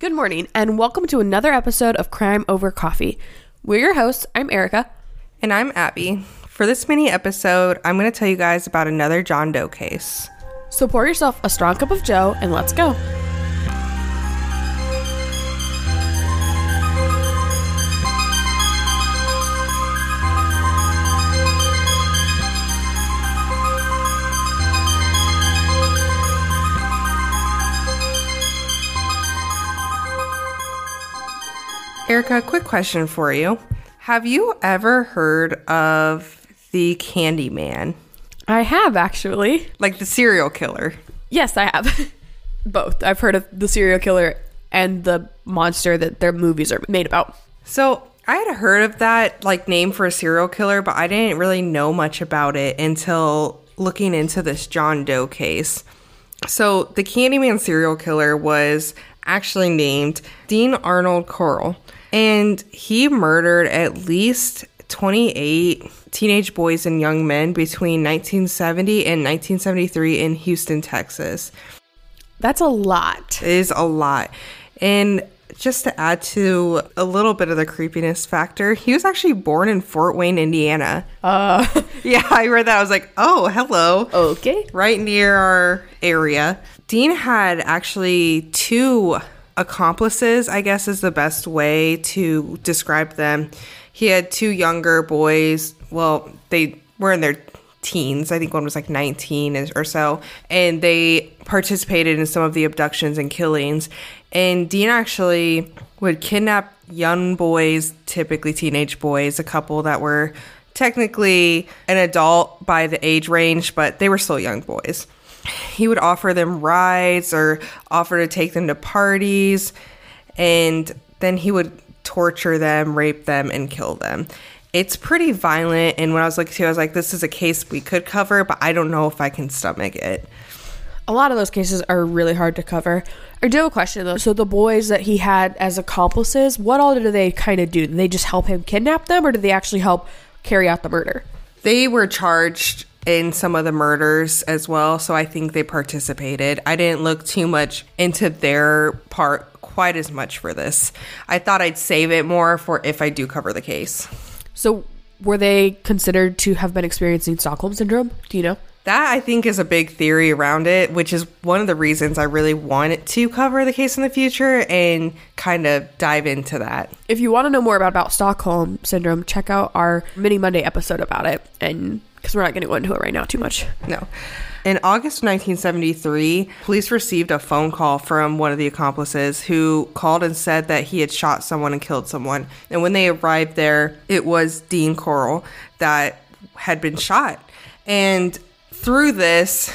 Good morning, and welcome to another episode of Crime Over Coffee. We're your hosts. I'm Erica. And I'm Abby. For this mini episode, I'm going to tell you guys about another John Doe case. So pour yourself a strong cup of Joe and let's go. Erica, quick question for you. Have you ever heard of the Candyman? I have actually. Like the serial killer? Yes, I have. Both. I've heard of the serial killer and the monster that their movies are made about. So I had heard of that like name for a serial killer, but I didn't really know much about it until looking into this John Doe case. So the Candyman serial killer was actually named Dean Arnold Corll, and he murdered at least 28 teenage boys and young men between 1970 and 1973 in Houston, Texas. That's a lot. It is a lot. And just to add to a little bit of the creepiness factor, he was actually born in Fort Wayne, Indiana. Uh, Yeah, I read that. I was like, oh, hello. okay. Right near our area. Dean had actually two accomplices, I guess is the best way to describe them. He had two younger boys. Well, they were in their teens. I think one was like 19 or so. And they participated in some of the abductions and killings. And Dean actually would kidnap young boys, typically teenage boys, a couple that were technically an adult by the age range, but they were still young boys. He would offer them rides or offer to take them to parties, and then he would torture them, rape them, and kill them. It's pretty violent, and when I was looking to, I was like, this is a case we could cover, but I don't know if I can stomach it. A lot of those cases are really hard to cover. I do have a question though. So the boys that he had as accomplices, what all do they kind of do? Did they just help him kidnap them, or did they actually help carry out the murder? They were charged in some of the murders as well, so I think they participated. I didn't look too much into their part quite as much for this. I thought I'd save it more for if I do cover the case. So were they considered to have been experiencing Stockholm syndrome? Do you know? That I think is a big theory around it, which is one of the reasons I really want to cover the case in the future and kind of dive into that. If you want to know more about, about Stockholm syndrome, check out our mini Monday episode about it. And because we're not going to go into it right now too much. No. In August 1973, police received a phone call from one of the accomplices who called and said that he had shot someone and killed someone. And when they arrived there, it was Dean Corll that had been shot. And through this,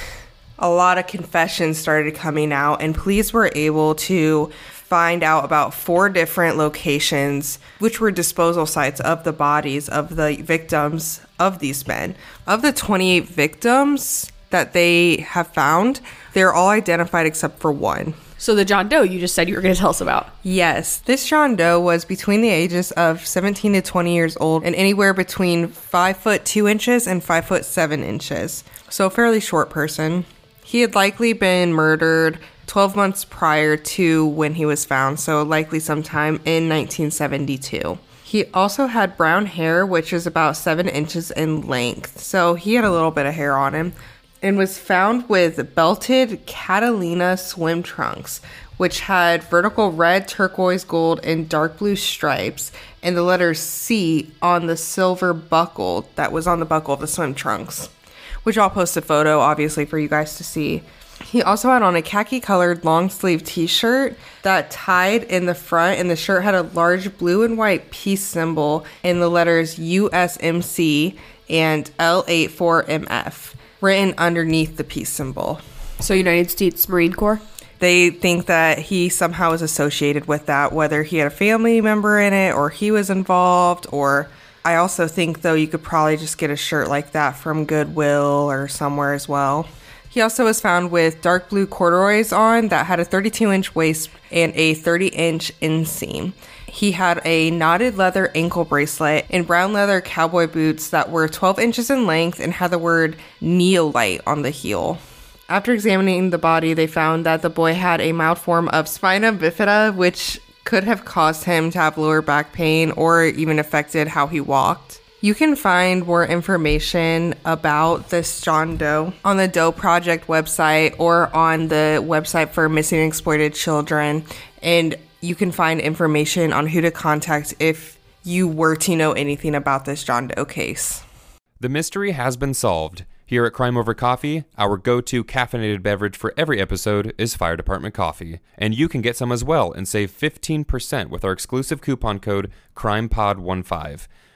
a lot of confessions started coming out, and police were able to find out about four different locations, which were disposal sites of the bodies of the victims of these men. Of the 28 victims that they have found, they're all identified except for one. So the John Doe you just said you were going to tell us about. Yes, this John Doe was between the ages of 17 to 20 years old and anywhere between 5 foot 2 inches and 5 foot 7 inches. So a fairly short person. He had likely been murdered 12 months prior to when he was found, so likely sometime in 1972. He also had brown hair, which is about 7 inches in length, so he had a little bit of hair on him, and was found with belted Catalina swim trunks, which had vertical red, turquoise, gold, and dark blue stripes, and the letters C on the silver buckle that was on the buckle of the swim trunks, which I'll post a photo, obviously, for you guys to see. He also had on a khaki colored long sleeve t shirt that tied in the front, and the shirt had a large blue and white peace symbol in the letters USMC and L84MF written underneath the peace symbol. So United States Marine Corps. They think that he somehow is associated with that, whether he had a family member in it or he was involved, or I also think, though, you could probably just get a shirt like that from Goodwill or somewhere as well. He also was found with dark blue corduroys on that had a 32 inch waist and a 30 inch inseam. He had a knotted leather ankle bracelet and brown leather cowboy boots that were 12 inches in length and had the word Neolite on the heel. After examining the body, they found that the boy had a mild form of spina bifida, which could have caused him to have lower back pain or even affected how he walked. You can find more information about this John Doe on the Doe Project website or on the website for missing and exploited children. And you can find information on who to contact if you were to know anything about this John Doe case. The mystery has been solved. Here at Crime Over Coffee, our go to caffeinated beverage for every episode is Fire Department Coffee. And you can get some as well and save 15% with our exclusive coupon code CRIMEPOD15.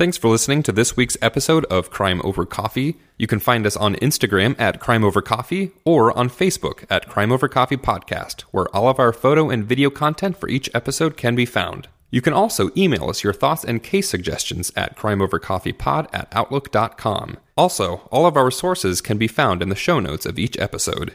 Thanks for listening to this week's episode of Crime Over Coffee. You can find us on Instagram at Crime Over Coffee or on Facebook at Crime Over Coffee Podcast, where all of our photo and video content for each episode can be found. You can also email us your thoughts and case suggestions at crimeovercoffeepod at outlook.com. Also, all of our sources can be found in the show notes of each episode.